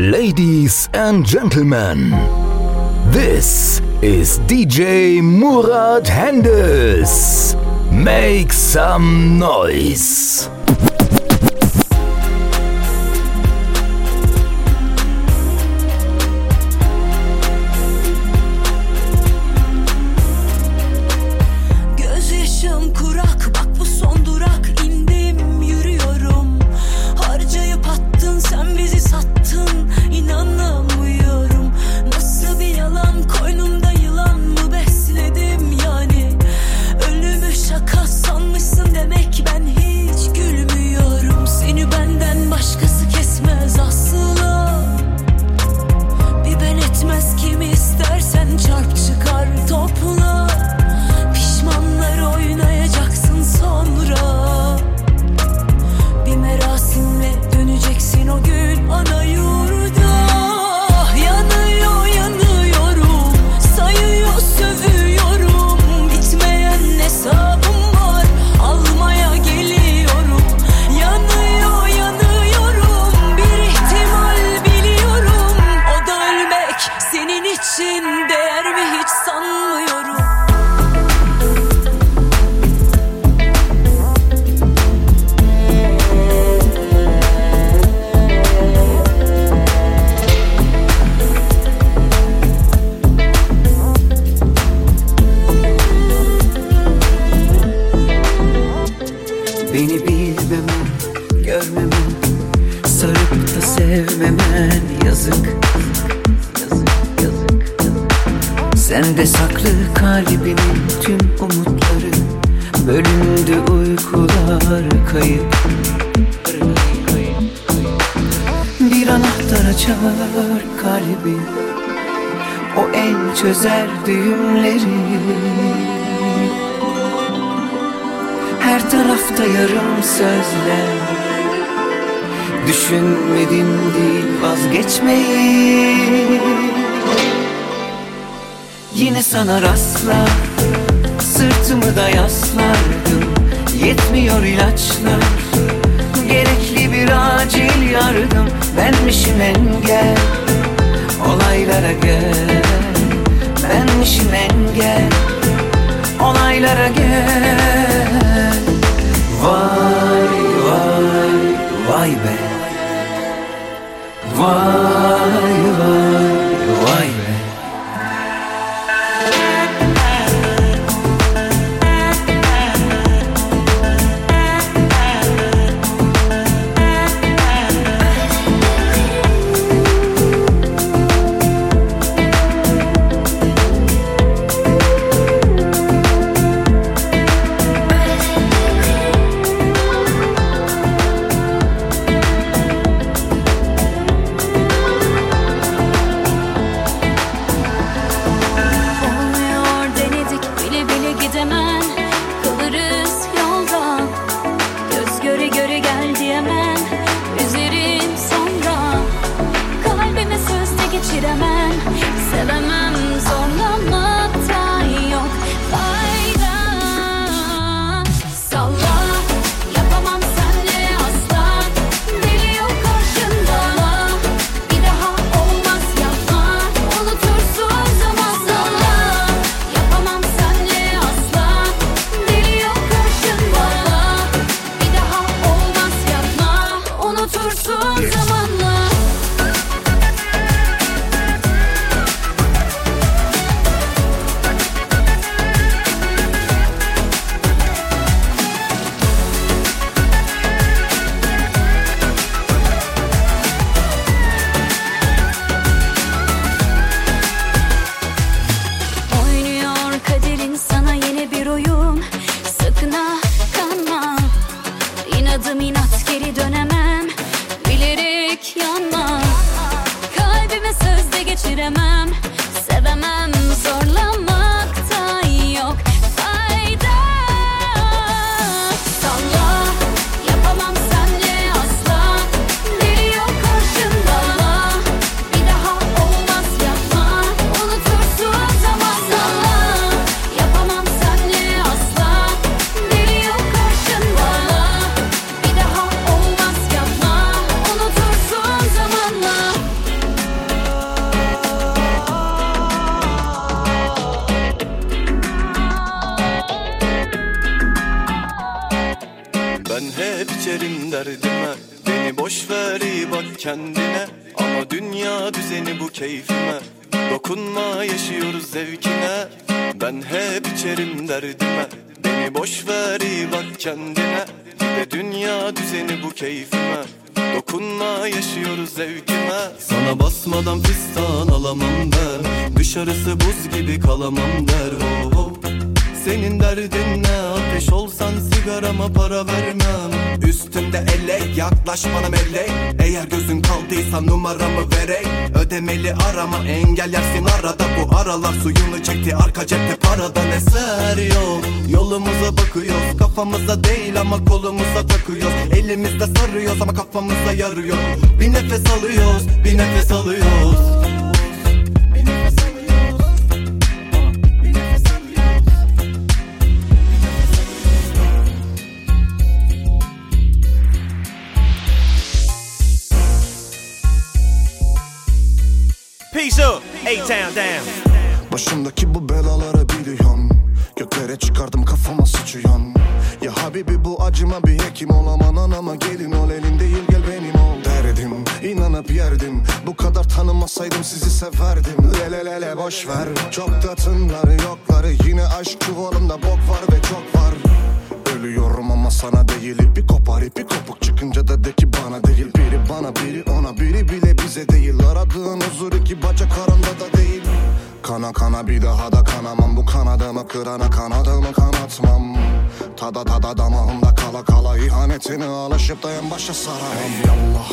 Ladies and gentlemen, this is DJ Murat Hendes. Make some noise. ilaçlar Gerekli bir acil yardım Benmişim engel. Olaylara gel Benmişim engel. Olaylara gel. Vay vay vay be. Vay vay. Kendine. Ama dünya düzeni bu keyfime. Dokunma yaşıyoruz zevkine. Ben hep içerim derdime. Beni boş ver iyi bak kendine. Ve dünya düzeni bu keyfime. Dokunma yaşıyoruz zevkime. Sana basmadan fistan alamam ben Dışarısı buz gibi kalamam der. Oh, oh. Senin derdin ne? Ateş olsan sigarama para vermem. Üstümde elek yaklaş bana melek. Eğer gözün kaldıysa numaramı verek. Ödemeli arama engel yersin arada. Bu aralar suyunu çekti arka cepte paradan eser yok. Yolumuza bakıyoruz kafamıza değil ama kolumuza takıyoruz. Elimizde sarıyoruz ama kafamıza yarıyor. Bir nefes alıyoruz bir nefes alıyoruz Peace up, A-Town down. Başımdaki bu belaları biliyorsun Göklere çıkardım kafama sıçıyorsun Ya Habibi bu acıma bir hekim olaman ama gelin ol elin değil gel benim ol. Derdim inanıp yerdim. Bu kadar tanımasaydım sizi severdim. Lele lele boş ver. Çok da yokları. Yine aşk çuvalımda bok var ve çok var Ölüyorum ama sana değil. Bir kopar ipi kopuk çıkınca da de ki bana değil. Biri bana biri ona biri bile bize değil. Aradığın huzur iki bacak aranda da değil. Kana kana bir daha da kanamam. Bu kanadımı kırana kanadımı kanatmam. Tada tada damağımda kala kala ihanetini alışıp da en başa saramam. Yallah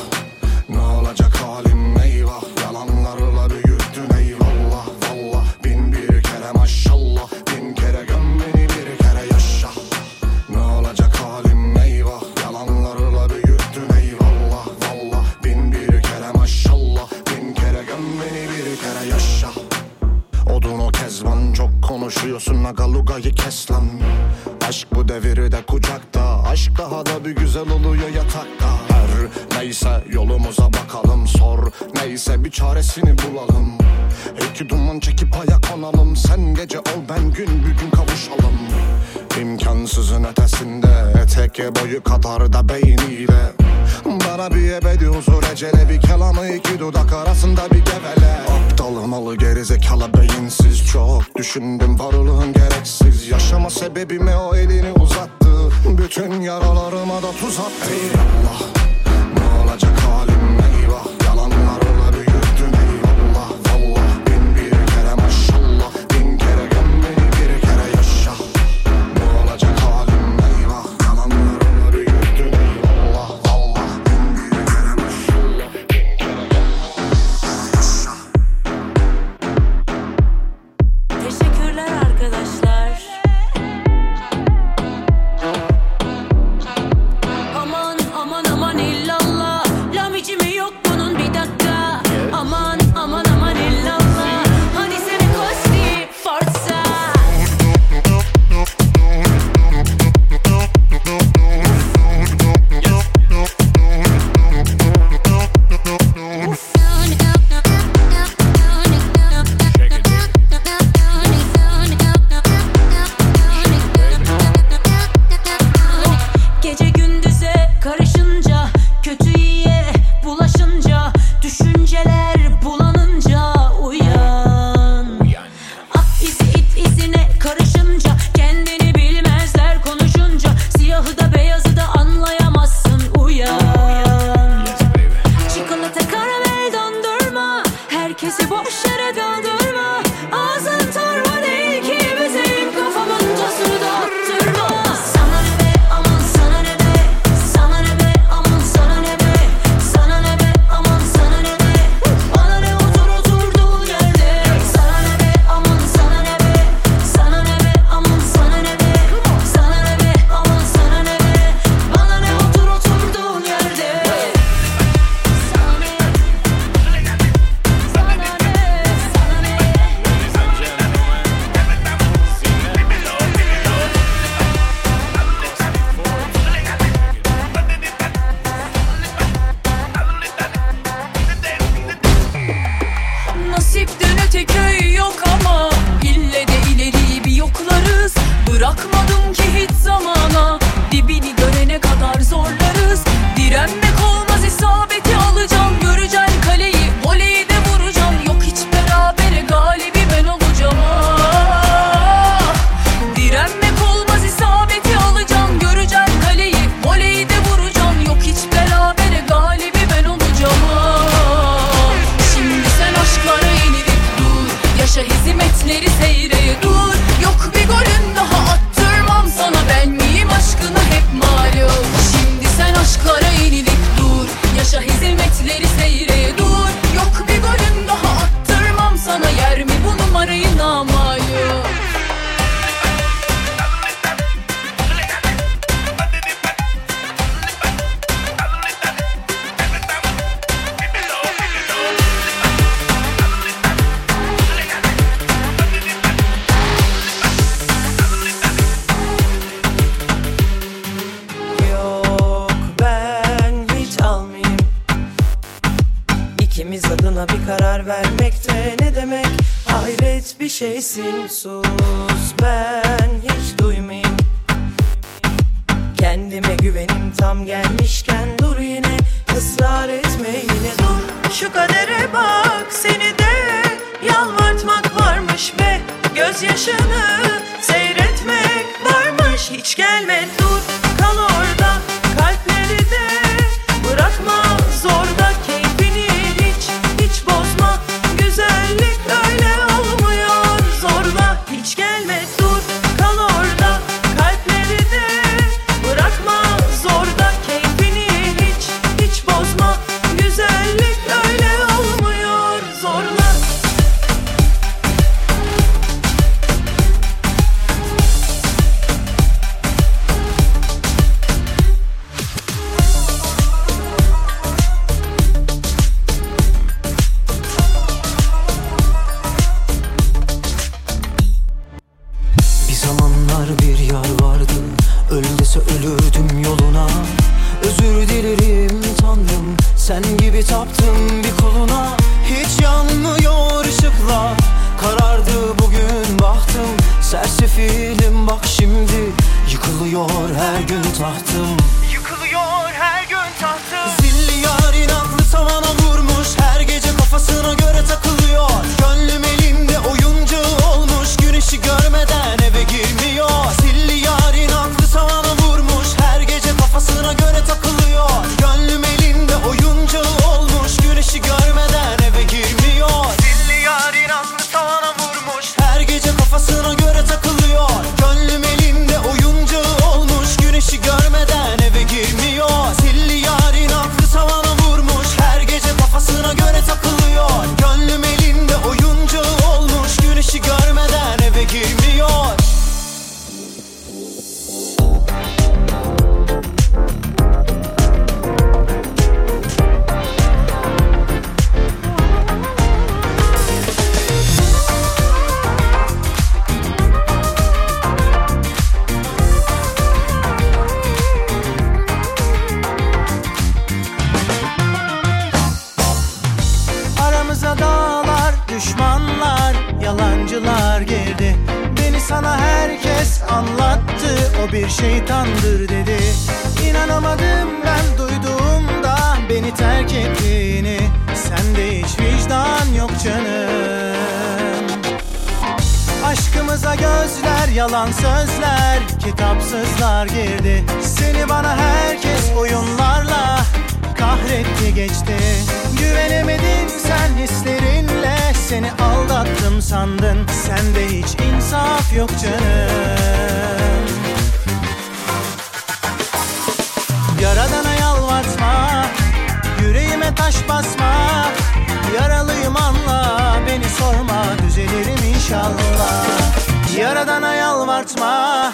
ne olacak halim? Eyvah Yalanlarla büyüttün konuşuyorsun Agalugayı kes lan. Aşk bu devirde kucakta Aşk daha da bir güzel oluyor yatakta Her neyse yolumuza bakalım Sor. Neyse bir çaresini bulalım. İki duman çekip aya konalım Sen gece ol ben gün bir gün kavuşalım. İmkansızın ötesinde Etek boyu kadar da beyniyle. Bana bir ebedi huzur ecele Bir kelamı iki dudak arasında bir gevele. Aptal malı gerizekalı beyinsiz. Çok düşündüm varlığın gereksiz. Yaşama sebebime o elini uzattı. Bütün yaralarıma da tuz attı. Eyvallah ne olacak halim Ölürdüm yoluna. Özür dilerim tanrım. Sen gibi taptım bir kuluna Hiç yanmıyor ışıklar. Karardı bugün baktım Sersefilim bak şimdi. Yıkılıyor her gün tahtım. Yıkılıyor her gün tahtım. Zilli yar inatlı tavana vurmuş. Her gece kafasına göre takılıyor. Gönlüm elimde oyuncu olmuş. Güneşi gör yıllar girdi. Seni bana herkes oyunlarla kahretti geçti. Güvenemedin sen hislerinle Seni aldattım sandın. Sende hiç insaf yok canım. Yaradana yalvartma Yüreğime taş basma. Yaralıyım anla Beni sorma düzelirim inşallah. Yaradana yalvartma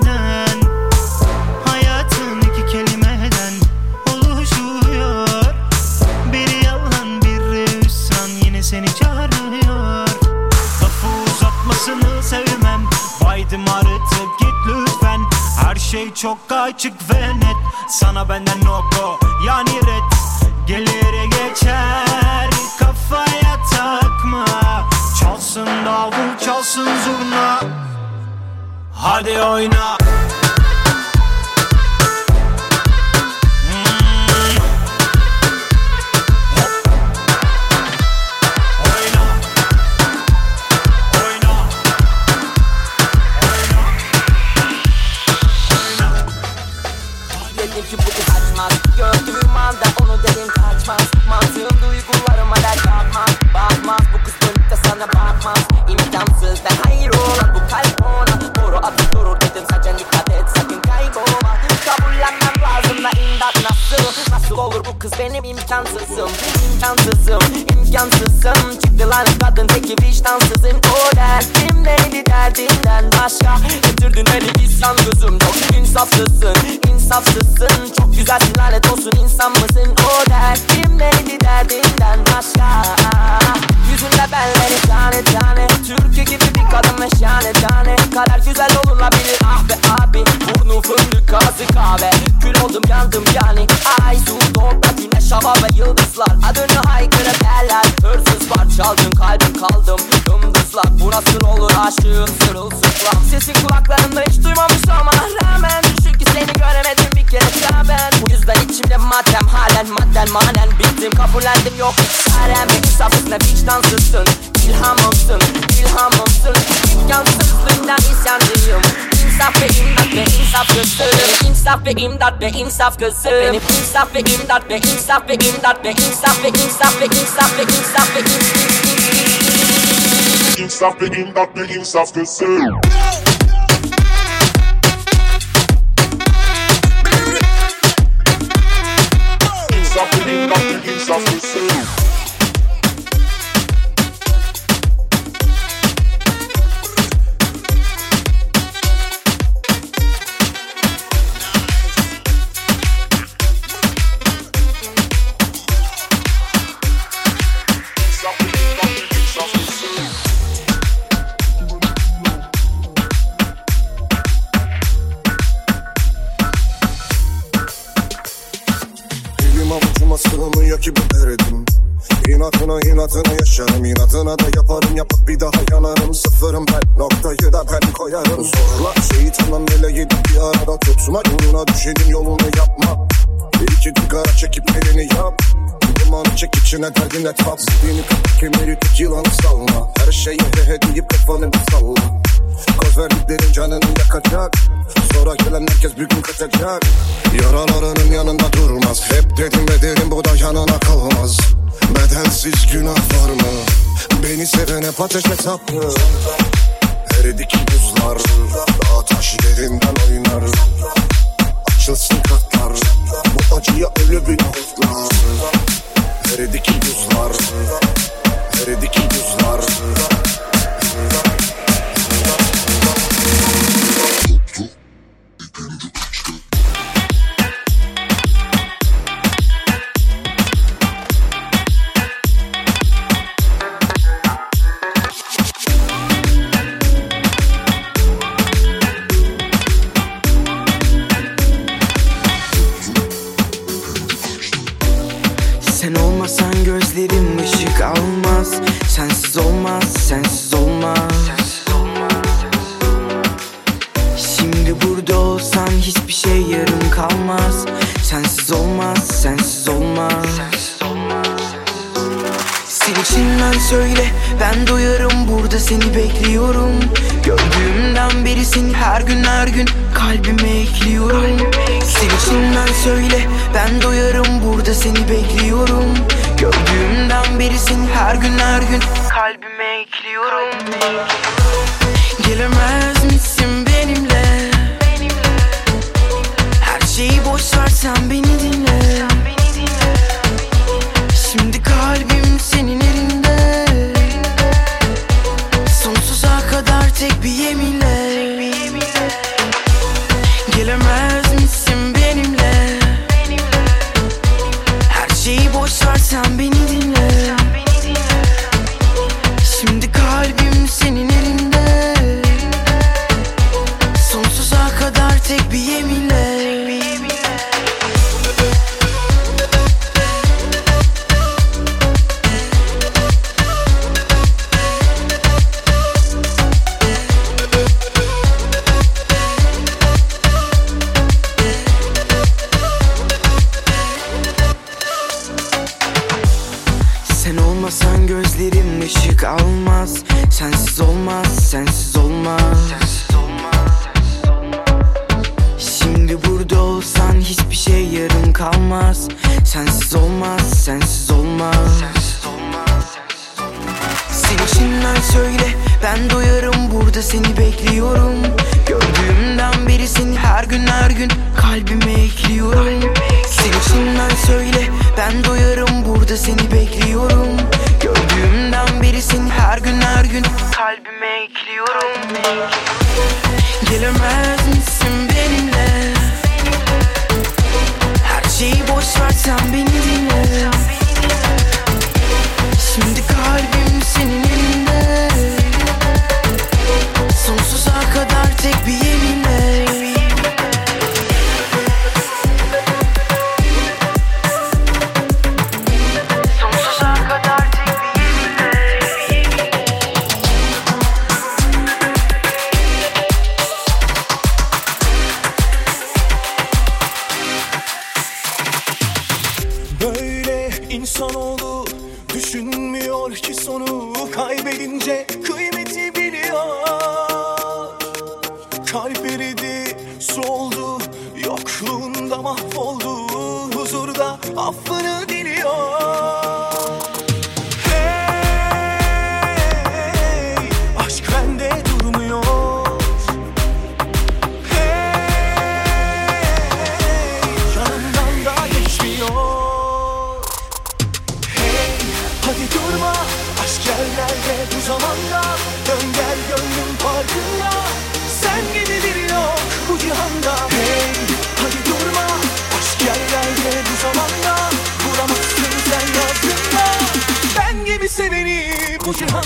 çok açık ve net. Sana benden no go. Yani red. Gelir geçer. Kafaya takma. Çalsın davul çalsın zurna. Hadi oyna. Yalan kadın teki vicdansızım? O derdim neydi derdinden başka? Götürdün öyle insan gözüm yok İnsafsızsın insafsızsın. Çok güzelsin lanet olsun. İnsan mısın? yok Ərəbi qisasına vicdansızsın İlhamımsın, ilhamımsın İmkansızlıqdan isyancıyım İnsaf ve imdat ve insaf kızı İnsaf ve imdat ve insaf kızı Benim insaf ve imdat ve insaf ve imdat ve insaf ve insaf ve insaf ve insaf ve insaf ve insaf ve insaf ve insaf kızı yeminler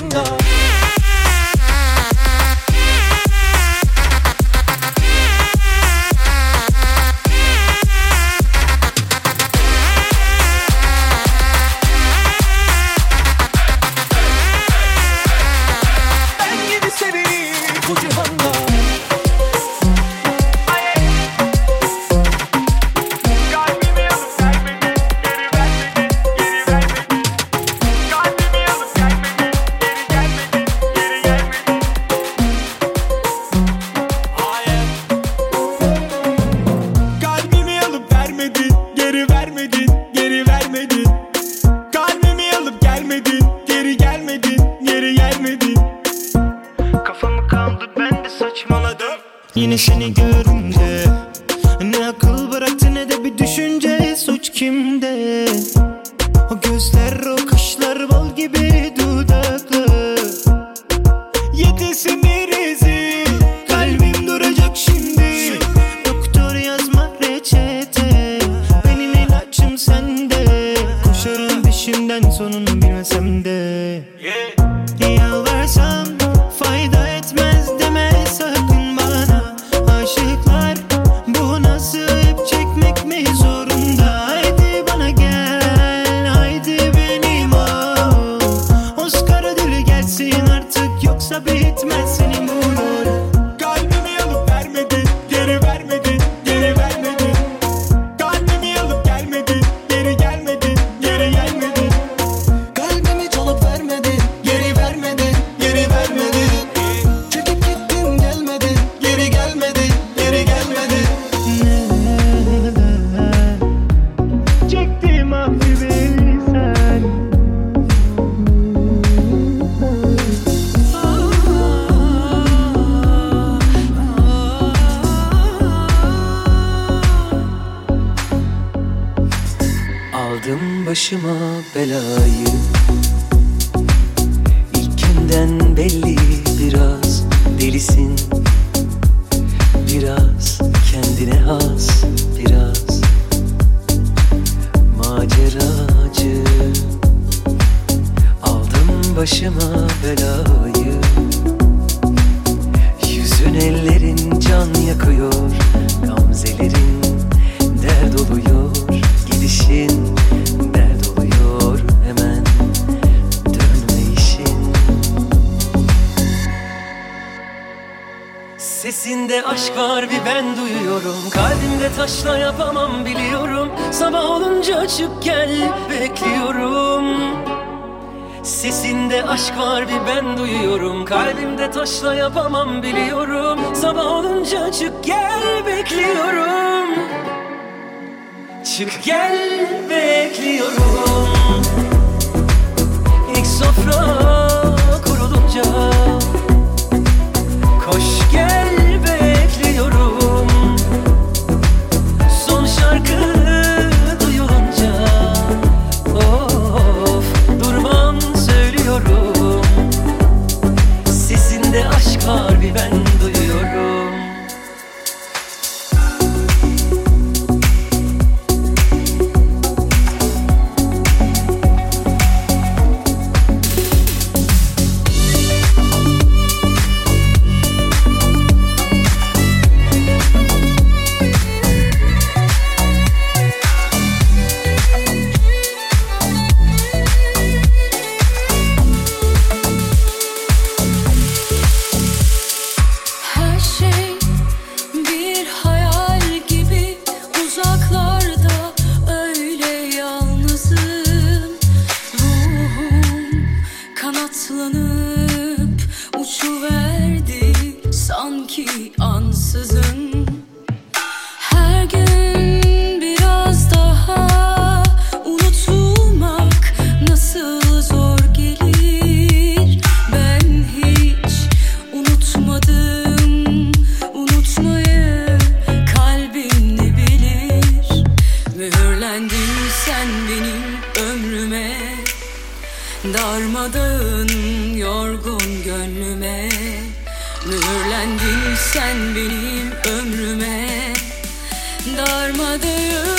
bu delisin başla yapamam biliyorum. Sabah olunca açık gel bekliyorum. Sesinde aşk var bir ben duyuyorum. Kalbimde taşla yapamam biliyorum. Sabah olunca açık gel bekliyorum. Çık gel bekliyorum. İlk sofra kurulunca Koş gel. Mühürlendin sen benim ömrüme. Darmadağın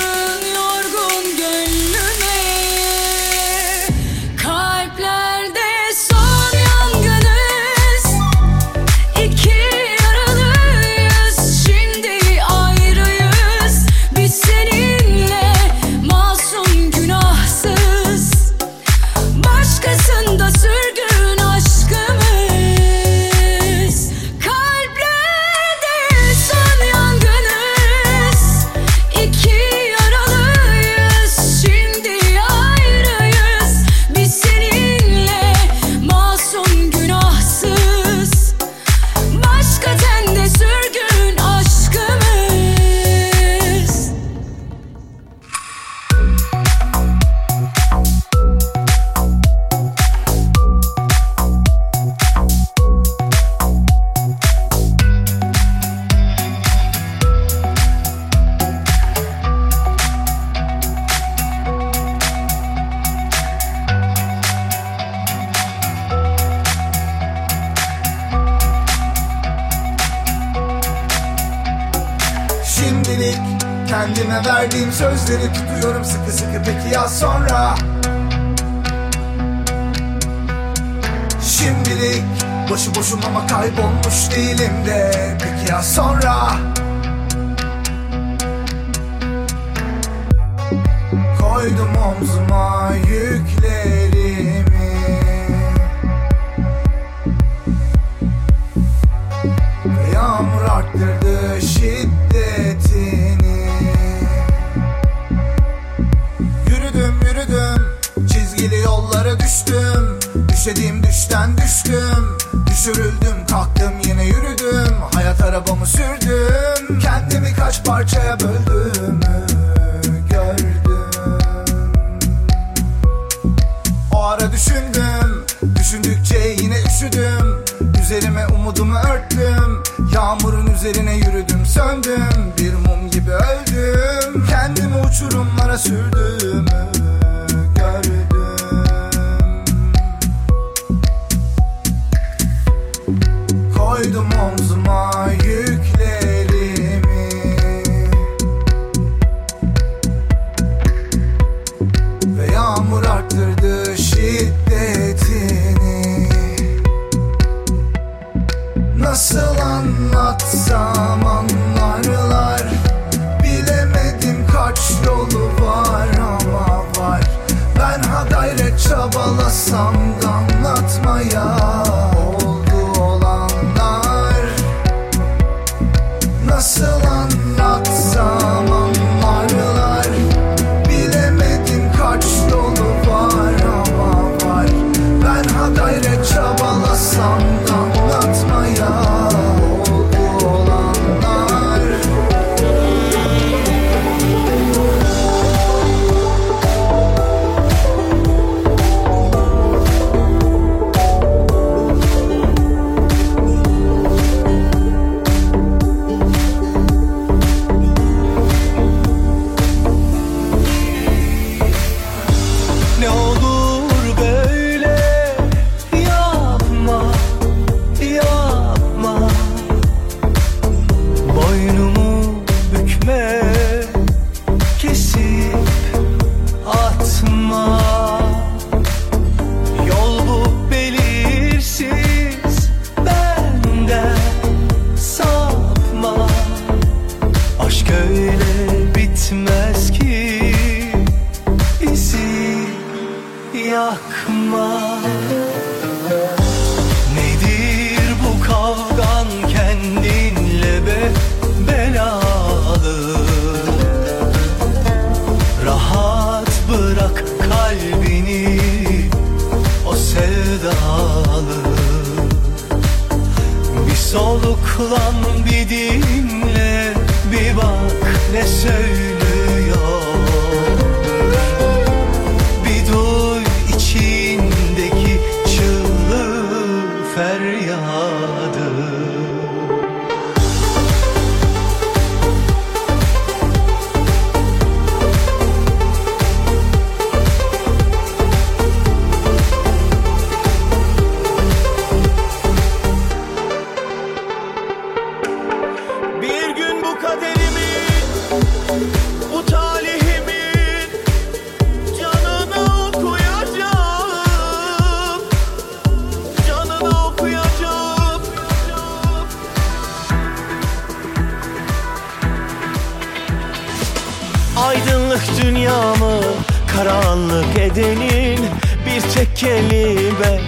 edenin Bir tek kelime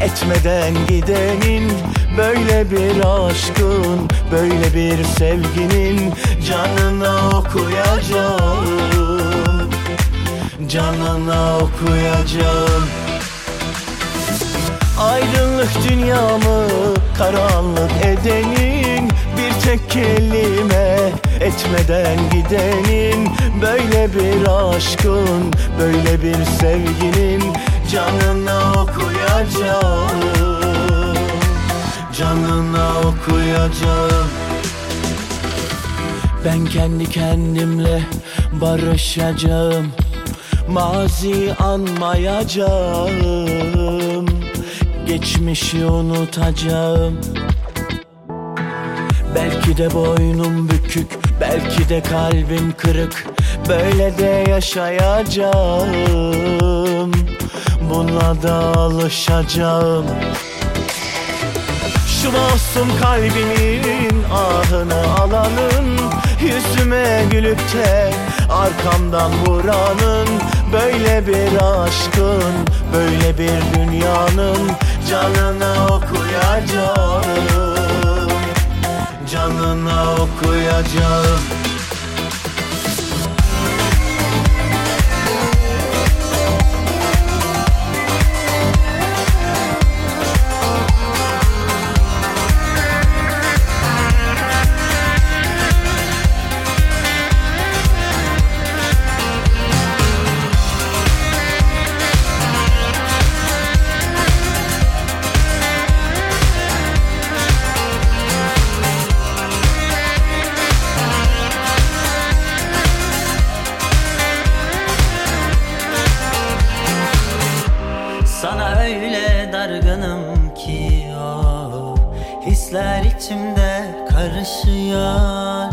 etmeden gidenin Böyle bir aşkın, böyle bir sevginin Canına okuyacağım. Canına okuyacağım. Aydınlık dünyamı karanlık edenin Bir tek kelime etmeden gidenin Böyle bir aşkın, böyle bir sevginin Canına okuyacağım. Canına okuyacağım. Ben kendi kendimle barışacağım. Mazi anmayacağım. Geçmişi unutacağım. Belki de boynum bükük Belki de kalbim kırık Böyle de yaşayacağım. Buna da alışacağım. Şu masum kalbimin ahını alanın Yüzüme gülüp de arkamdan vuranın Böyle bir aşkın, böyle bir dünyanın Canına okuyacağım Canına okuyacağım Hisler içimde karışıyor.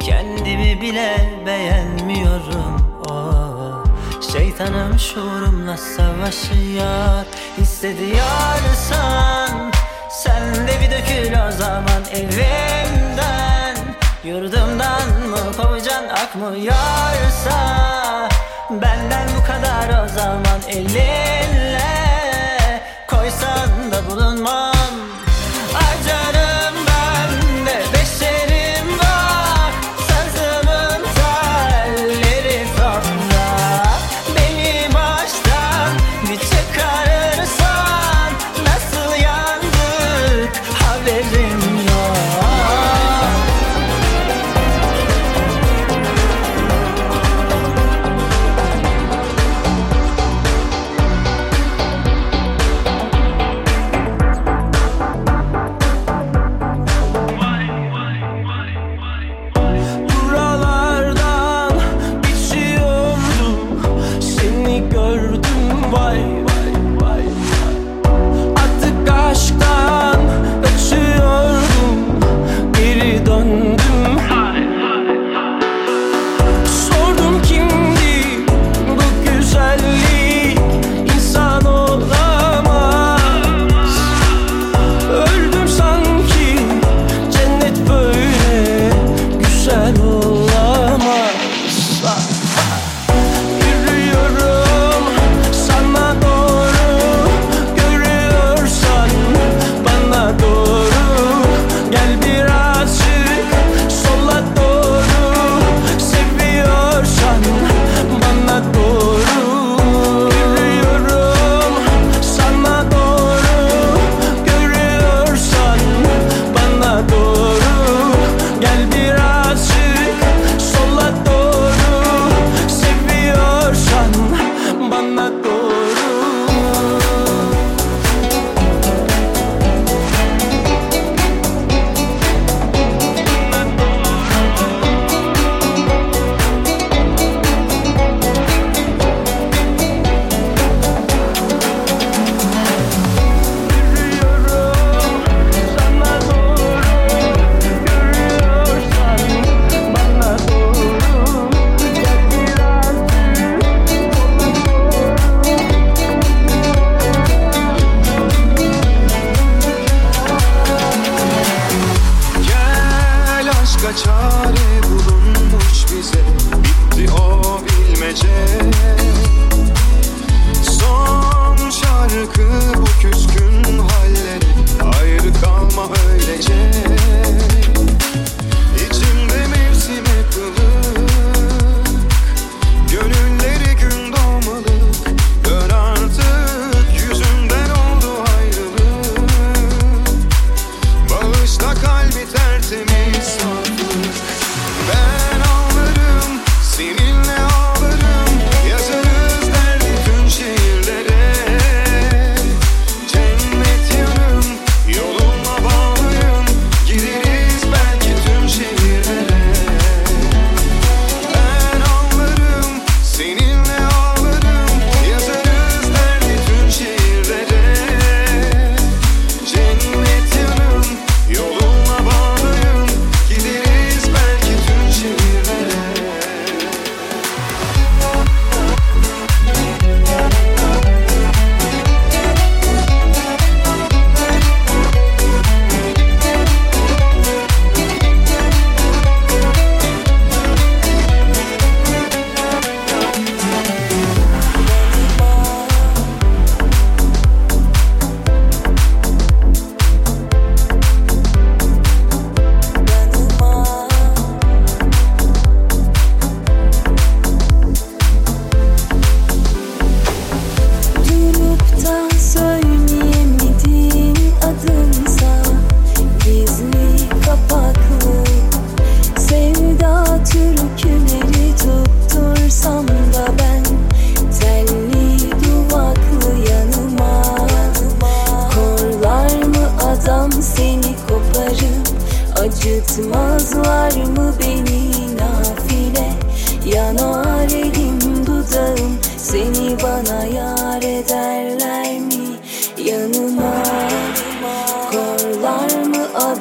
Kendimi bile beğenmiyorum. O Şeytanım şuurumla savaşıyor. Hissediyorsan Sen de bir dökül o zaman evimden. Yurdumdan mı kovacan akmıyorsa Benden bu kadar o zaman elinle. Koysan da bulunmam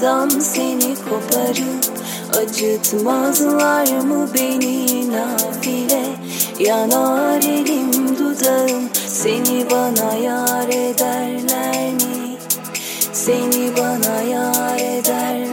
Sevdadan seni koparıp Acıtmazlar mı beni nafile? Yanar elim dudağım. Seni bana yar ederler mi? Seni bana yar ederler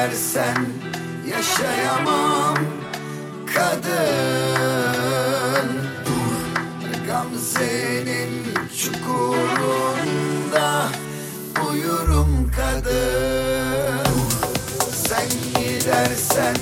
versen yaşayamam kadın. Dur Gamze'nin çukurunda uyurum kadın. Dur, Sen gidersen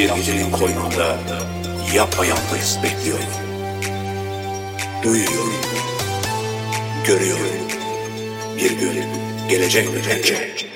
bir gecenin koynunda yapayalnız bekliyorum. Duyuyorum, görüyorum. Bir gün gelecek bence.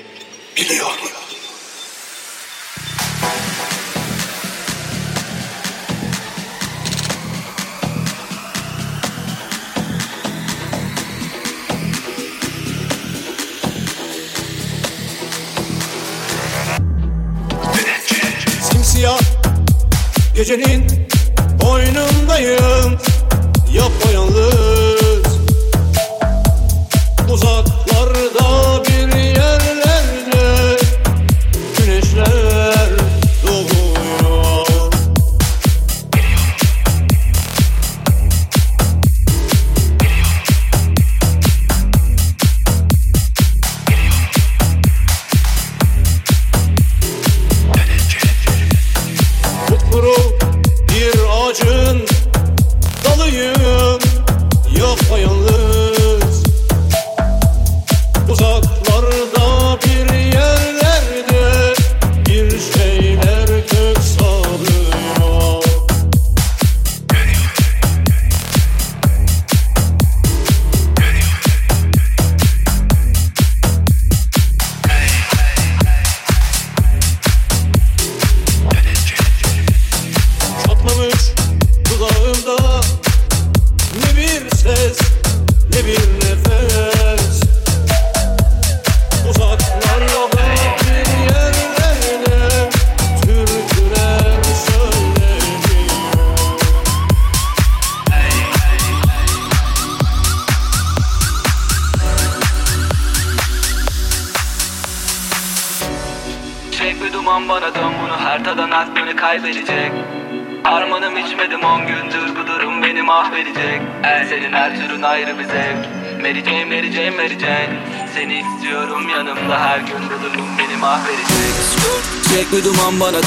Bir duman bana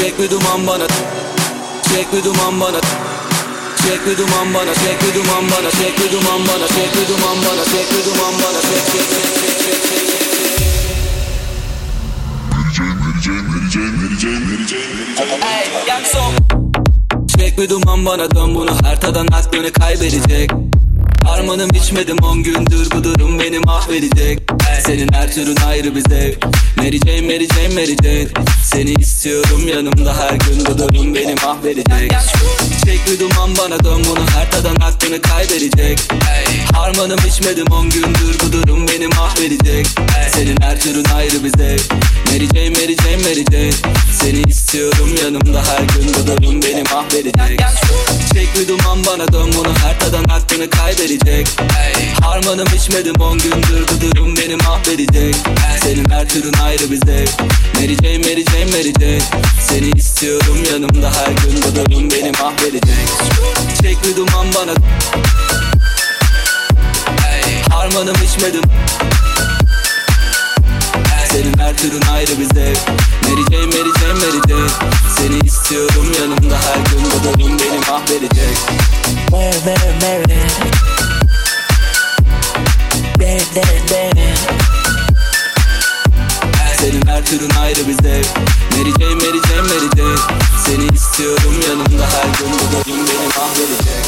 Çek bir duman bana Çek bir duman bana Çek bir duman bana, çek bir duman bana, çek bir duman bana, çek bir duman bana, çek bir duman bana, çek çek çek çek çek çek çek Çek. Bir duman bana dön bunu. Her tadan aklını kaybedecek. Harmanım içmedim on gündür bu durum beni mahvedecek. Senin her türün ayrı bir zevk Mary Jane, Mary Jane, Mary Jane. Seni istiyorum yanımda her gün bu durum beni mahvedecek Çek bir duman bana dön bunu her tadan aklını kaybedecek. Harmanım içmedim on gündür bu durum beni mahvedecek. Senin her türün ayrı bir zevk. Mary Jane, Mary Jane, Mary Jane Seni istiyorum yanımda her gün bu durum beni mahvedecek. Çek bir duman bana dön bunu her tadan aklını kaybedecek. Harmanım içmedim on gündür bu durum beni mahvedecek. Senin her türün ayrı bir zevk. Mary Jane, Mary Jane, Mary Jane Seni istiyorum yanımda her gün bu durum beni mahvedecek Çek bir duman bana. Harmanım içmedim. Senin her türün ayrı bir zevk Mary Jane, Mary Jane, Mary Jane Seni istiyorum yanımda. Her gün Bu durum beni mahvedecek. Mary, Mary, Mary Mary, Mary, Mary Senin her türün ayrı bir zevk Mary Jane, Mary Jane, Mary Jane. Seni istiyorum yanımda her gün. Bu durum beni mahvedecek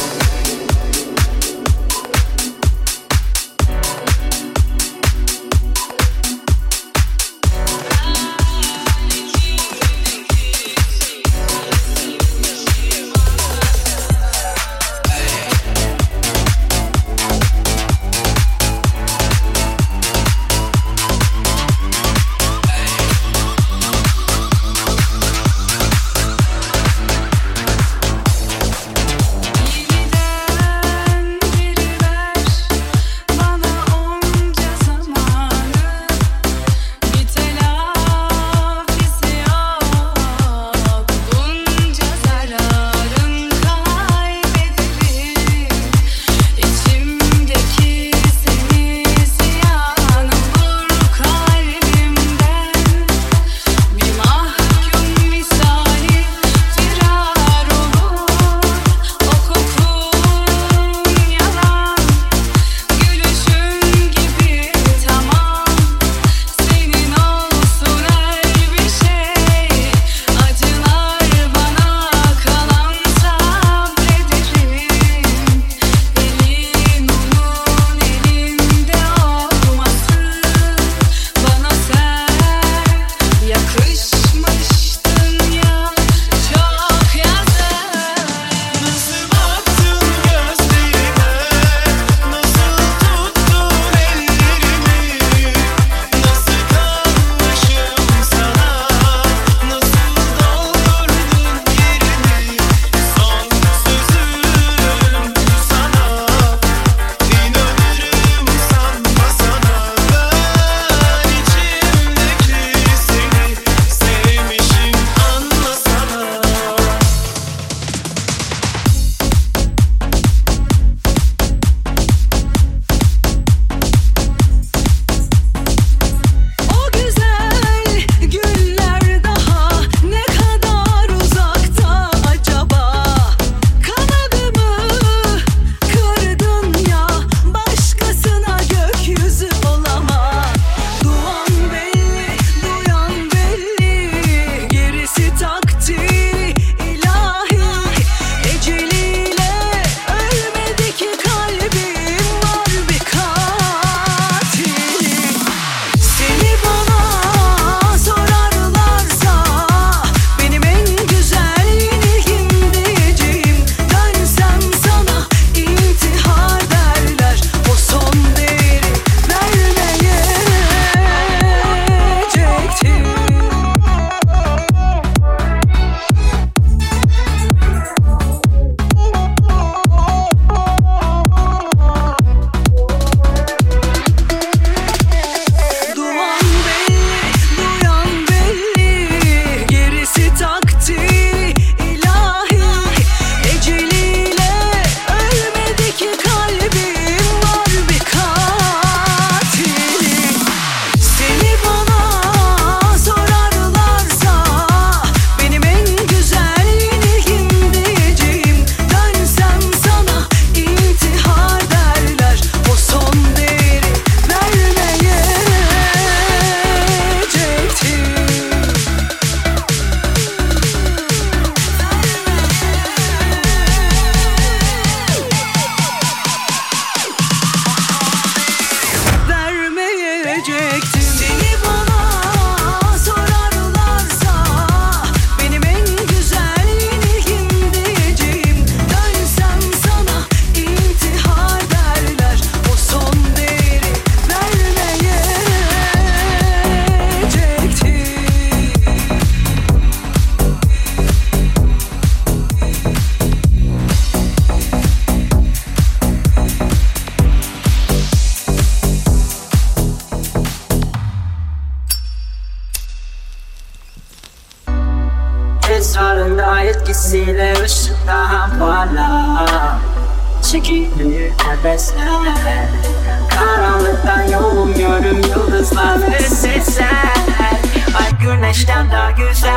Ay güneşten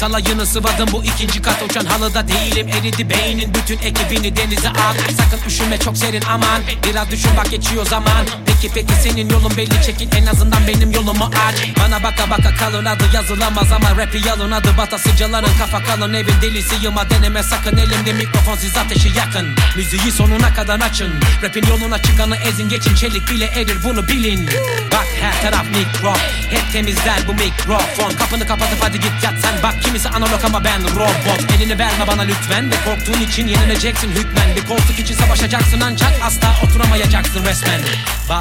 hepinize inat alayını sıvadım Bu ikinci kat. Uçan halıda değilim Eridi beynin. Bütün ekibini denize at Sakın üşüme çok serin aman. Biraz düşün bak geçiyor zaman Peki peki senin yolun belli. Çekil En azından benim yolumu aç. Bana baka baka kalır adı yazılamaz Ama rapi yalın. Adı bata sıcaların Kafa kalın. Evin delisi yıma deneme sakın. Elimde mikrofon siz ateşi yakın. Müziği sonuna kadar açın. Rapin yoluna çıkanı ezin geçin. Çelik bile erir bunu bilin. Bak her taraf mikro Hep temizler bu mikrofon. Kapını kapatıp hadi git yat sen. Bak kimisi analog ama ben robot. Elini verme bana lütfen Ve korktuğun için yenileceksin hükmen Bir koltuk için savaşacaksın. Ancak Asla oturamayacaksın resmen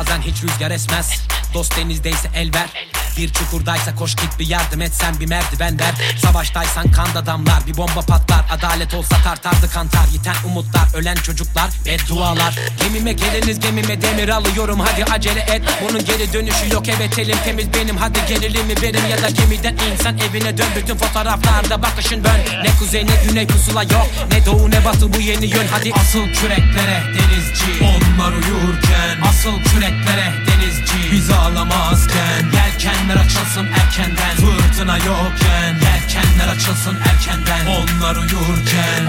Bazen hiç rüzgar esmez. Dost denizdeyse el ver. Bir çukurdaysa koş git bir yardım et. Sen bir merdiven ver Savaştaysan kan damlar. Bir bomba patlar adalet olsa tartardı kantar. Yiten umutlar ölen çocuklar Beddualar. Gemime geliniz gemime demir alıyorum. Hadi acele et bunun geri dönüşü yok. Evet elim temiz benim. Hadi gerilimi verin Ya da gemiden insan evine dön. Bütün fotoğraflarda bakışın bön. Ne kuzey ne güney pusula yok. Ne doğu ne batı bu yeni yön. Hadi asıl küreklere denizci. Onlar uyurken Asıl küreklere denizci. Bizi ağlamazken Yelkenler açılsın erkenden. Fırtına yokken Yelkenler açılsın erkenden. Onlar uyurken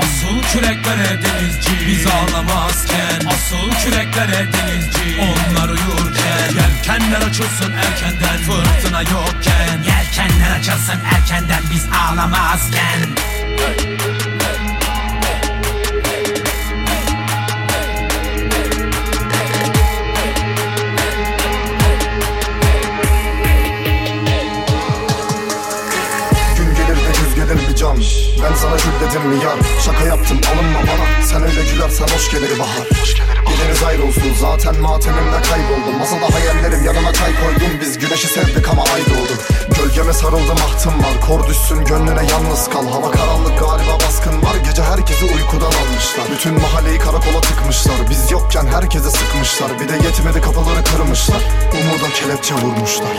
Asıl küreklere denizci. Bizi ağlamazken. Asıl küreklere denizci. Onlar uyurken. Yelkenler açılsın erkenden. Fırtına yokken. Yelkenler açılsın erkenden. Biz ağlamazken. Gün Ben sana şükredim sevmedin mi yar? Şaka yaptım alınma bana. Sen öyle gülersen hoş gelir bahar. Gideniz ayrılsın zaten matemimde kayboldum. Masada hayallerim yanına çay koydum. Biz güneşi sevdik ama ay doğdu. Gölgeme sarıldım ahtım var. Kor düşsün gönlüne yalnız kal. Hava karanlık galiba baskın var. Gece herkesi uykudan almışlar. Bütün mahalleyi karakola tıkmışlar. Biz yokken herkese sıkmışlar. Bir de yetmedi kapıları kırmışlar. Umuda kelepçe vurmuşlar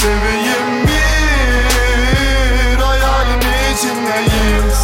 seveyim bir hayalin içindeyiz.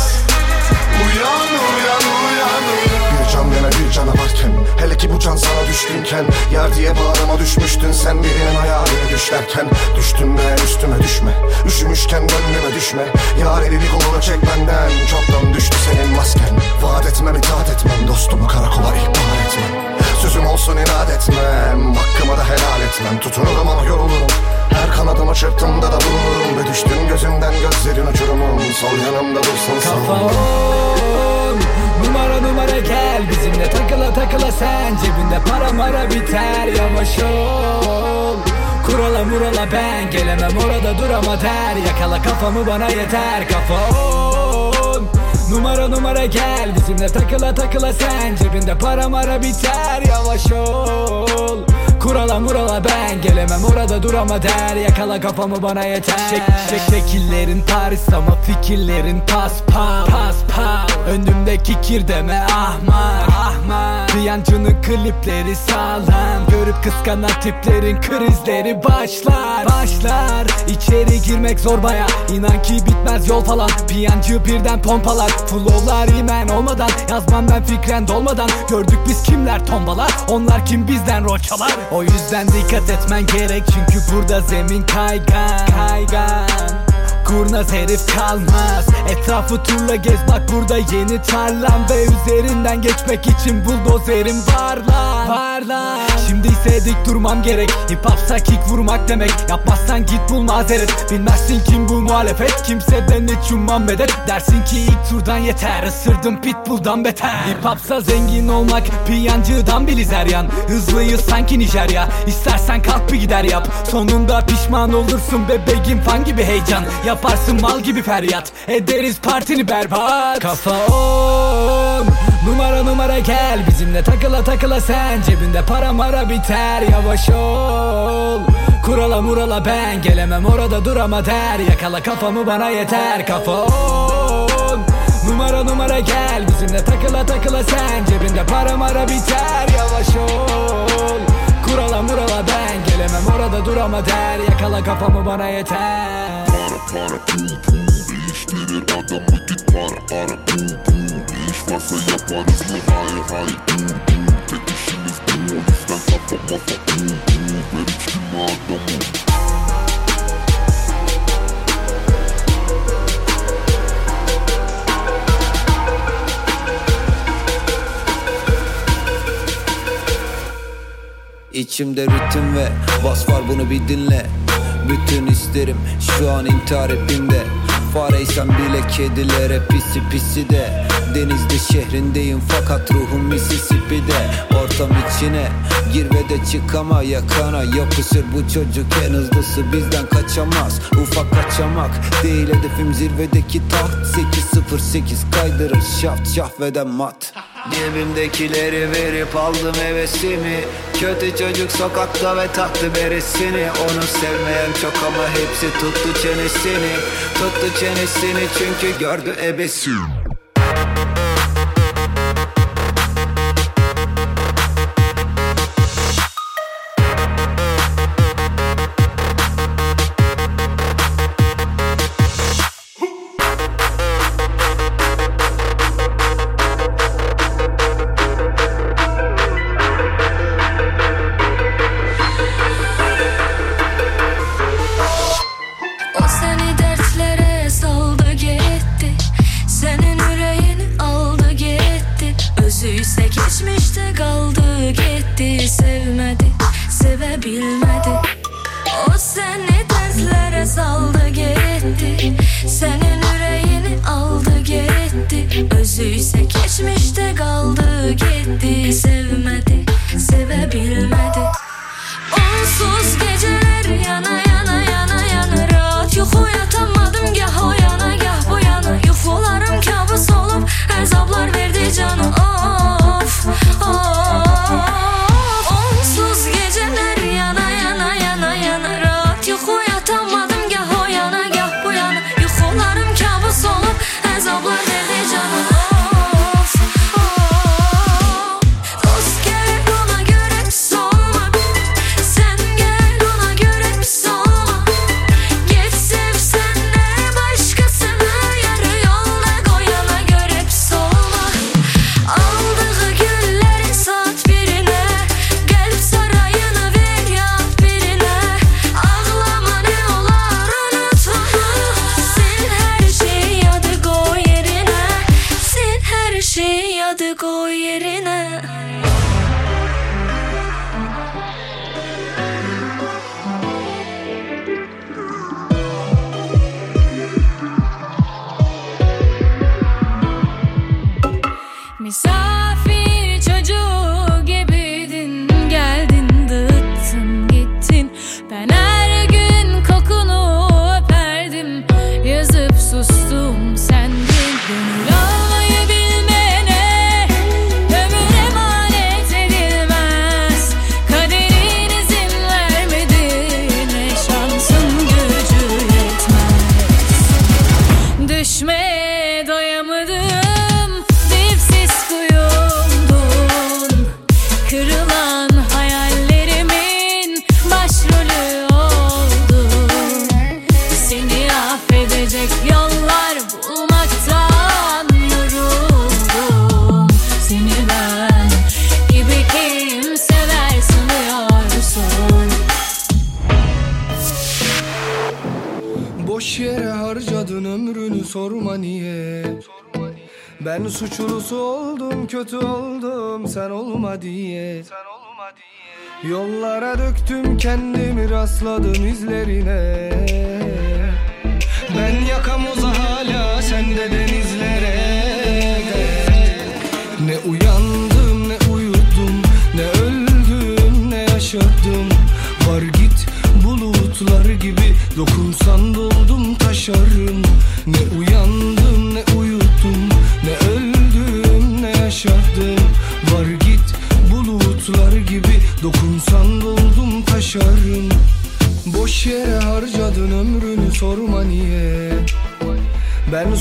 Uyan uyan uyan uyan. Bir can yana bir canavarken Hele ki bu can sana düşkünken Yer diye bağrıma düşmüştün sen birinin hayaline düşlerken Düştün be üstüme düşme Üşümüşken gönlüme düşme. Yar elini kolunu çek benden Çoktan düştü senin masken. Vaat etmem itaat etmem Dostumu karakola ihbar etmem Sözüm olsun inat etmem. Hakkımı da helal etmem. Tutunurum ama yorulurum. Her kanadımı çırptığımda da bulunurum. Ve düştün gözümden gözlerin uçurumum. Sol yanımda dursun Kafa on Numara numara gel. Bizimle takıla takıla sen. Cebinde para mara biter. Yavaş ol. Kurala murala ben. Gelemem orada dur ama der. Yakala kafamı bana yeter. Kafa on Numara numara gel bizimle takıla takıla sen. Cebinde para mara biter yavaş ol. Kurala murala ben gelemem orada dur ama der. Yakala kafamı bana yeter. Şek, şek, Şekillerin Paris ama fikirlerin pas pas pas pas Önümdeki kir deme ahmak ahmak. Piyancının klipleri sağlam. Görüp kıskanan tiplerin krizleri başlar Başlar. İçeri girmek zor baya. İnan ki bitmez yol falan. Piyancı birden pompalar Flowlar imen olmadan. Yazmam ben fikren dolmadan. Gördük biz kimler tombalar. Onlar kim bizden rol çalar? O yüzden dikkat etmen gerek. Çünkü burada zemin kaygan Kaygan Kurnaz herif kalmaz. Etrafı turla gez bak burada yeni tarlam Ve üzerinden geçmek için buldozerim var lan. Var lan. Şimdi ise dik durmam gerek. Hip hopsa kick vurmak demek. Yapmazsan git bul mazeret. Bilmezsin kim bu muhalefet. Kimseden hiç ummam medet. Dersin ki ilk turdan yeter. Isırdım pitbull'dan beter. Hip hopsa zengin olmak Piyancıdan biliz her yan Hızlıyız sanki Nijerya. İstersen kalk bir gider yap. Sonunda pişman olursun bebeğim fan gibi heyecan Yaparsın mal gibi feryat. Ederiz partini berbat. Kafa on. Numara numara gel. Bizimle takıla takıla sen. Cebinde para mara biter. Yavaş ol. Kurala murala ben. Gelemem orada dur ama der. Yakala kafamı bana yeter. Kafa on. Numara numara gel. Bizimle takıla takıla sen. Cebinde para mara biter. Yavaş ol. Kurala murala ben. Gelemem orada dur ama der. Yakala kafamı bana yeter Para pum pum Değiştirir adamı git para ara pum pum İş varsa yaparız mı hayır hayır pum pum Tek işimiz bu o yüzden kafa mafa pum pum Ver içkimi adamım İçimde ritim ve bas var bunu bir dinle Bütün isterim şu an intihar hepimde. Fareysen bile kedilere pisi pisi de Denizde şehrindeyim fakat ruhum Mississippi'de. Ortam içine gir ve de çık ama yakana Yapışır. Bu çocuk en hızlısı bizden kaçamaz. Ufak kaçamak değil hedefim zirvedeki taht. 808 kaydırır şaft şahveden mat. Cebimdekileri verip aldım hevesimi. Kötü çocuk sokakta ve taktı beresini Onu sevmeyen çok ama hepsi tuttu çenesini. Tuttu çenesini çünkü gördü ebesi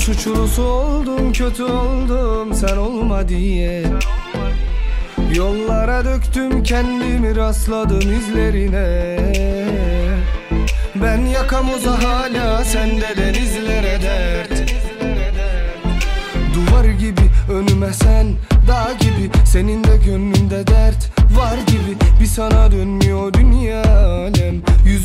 suçlusu oldum kötü oldum sen olma diye. Yollara döktüm kendimi rastladım izlerine. Ben yakamoza hala sende denizlere dert. Duvar gibi önüme sen dağ gibi. Senin de gönlünde dert var gibi. Bir sana dönmüyor dünya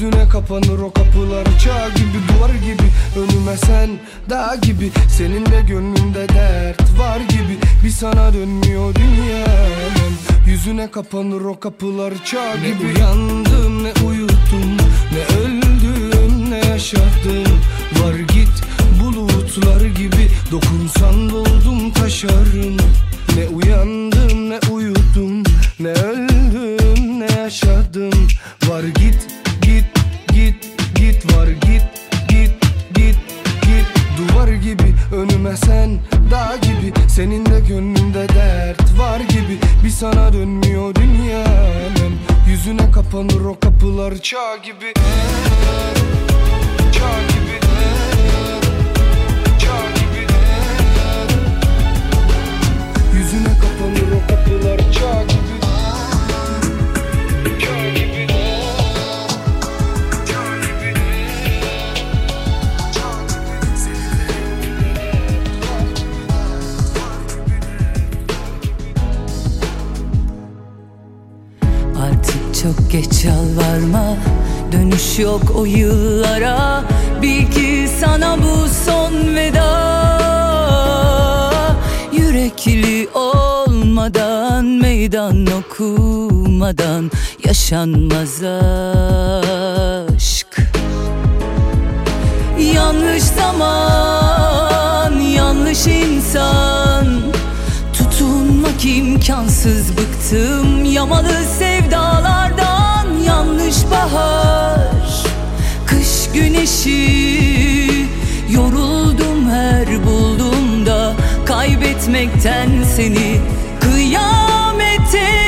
Yüzüne kapanır o kapılar çağ gibi Duvar gibi. Önüme sen dağ gibi. Senin de gönlünde dert var gibi. Bir sana dönmüyor dünya alem Yüzüne kapanır o kapılar çağ gibi. Ne uyandım ne uyudum ne öldüm ne yaşadım Var git bulutlar gibi. Dokunsan doldum taşarım. Ne uyandım ne uyudum Ne öldüm ne yaşadım Var git sen dağ gibi Senin de gönlünde dert var gibi. Bir sana dönmüyor dünya alem Yüzüne kapanır o kapılar çağ gibi. Çağ gibi. Yüzüne kapanır o kapılar Çağ çok geç yalvarma Dönüş yok o yıllara. Bil ki sana bu son veda. Yürekli olmadan Meydan okumadan Yaşanmaz aşk. Yanlış zaman Yanlış insan Tutunmak imkansız bıktım Yamalı sevdalardan. Yanlış bahar Kış güneşi. Yoruldum her bulduğumda Kaybetmekten seni Kıyamete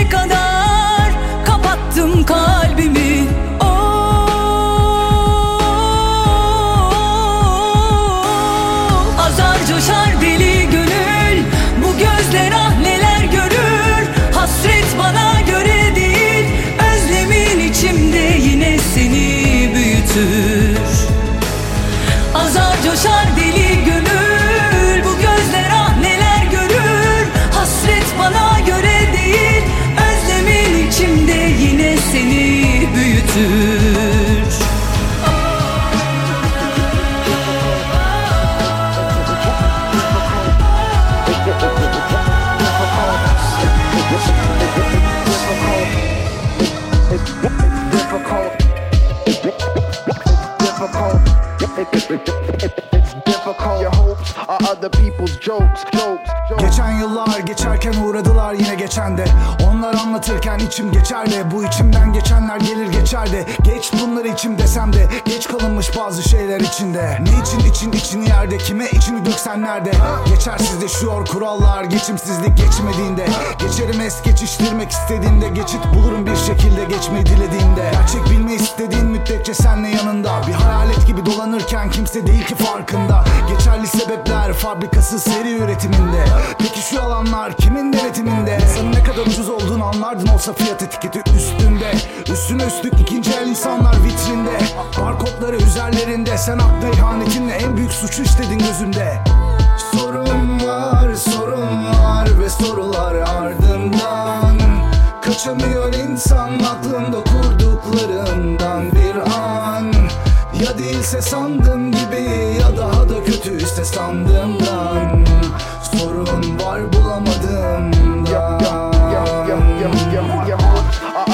Geçen yıllar geçerken uğradılar yine geçen de Onlar anlatırken içim geçer de Bu içimden geçenler gelir geçer de Geç bunları içim desem de Geç kalınmış bazı şeyler içinde. Ne için için içini yerde Kime içini döksen nerede? Geçersiz yaşıyor kurallar Geçimsizlik geçmediğinde. Geçerim es geçiştirmek istediğimde Geçit bulurum bir şekilde geçmeyi dilediğimde. Gerçek bilmeyi istediğin müddetçe senle yanında. Bir hayalet gibi dolanırken kimse değil ki farkında. Geçerli sebepler fabrikası seri üretiminde. Peki şu yalanlar kimin denetiminde? Sana ne kadar ucuz olduğunu anlardın olsa fiyat etiketi üstünde. Üstüne üstlük ikinci el insanlar vitrinde. Barkodları üzerlerinde. Sen akla ihanetinle en büyük suçu işledin gözümde. Sorun var, sorun var ve sorular ardından Kaçamıyor insan aklında kurduklarından an Ya değilse sandığım gibi ya daha da kötü işte sandığımdan Sorun var bulamadığımdan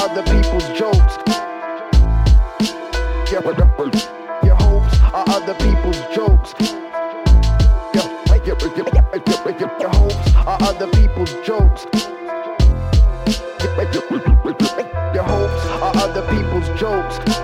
Other people's jokes. Your hopes are other people's jokes. Your hopes are other people's jokes. Your hopes are other people's jokes.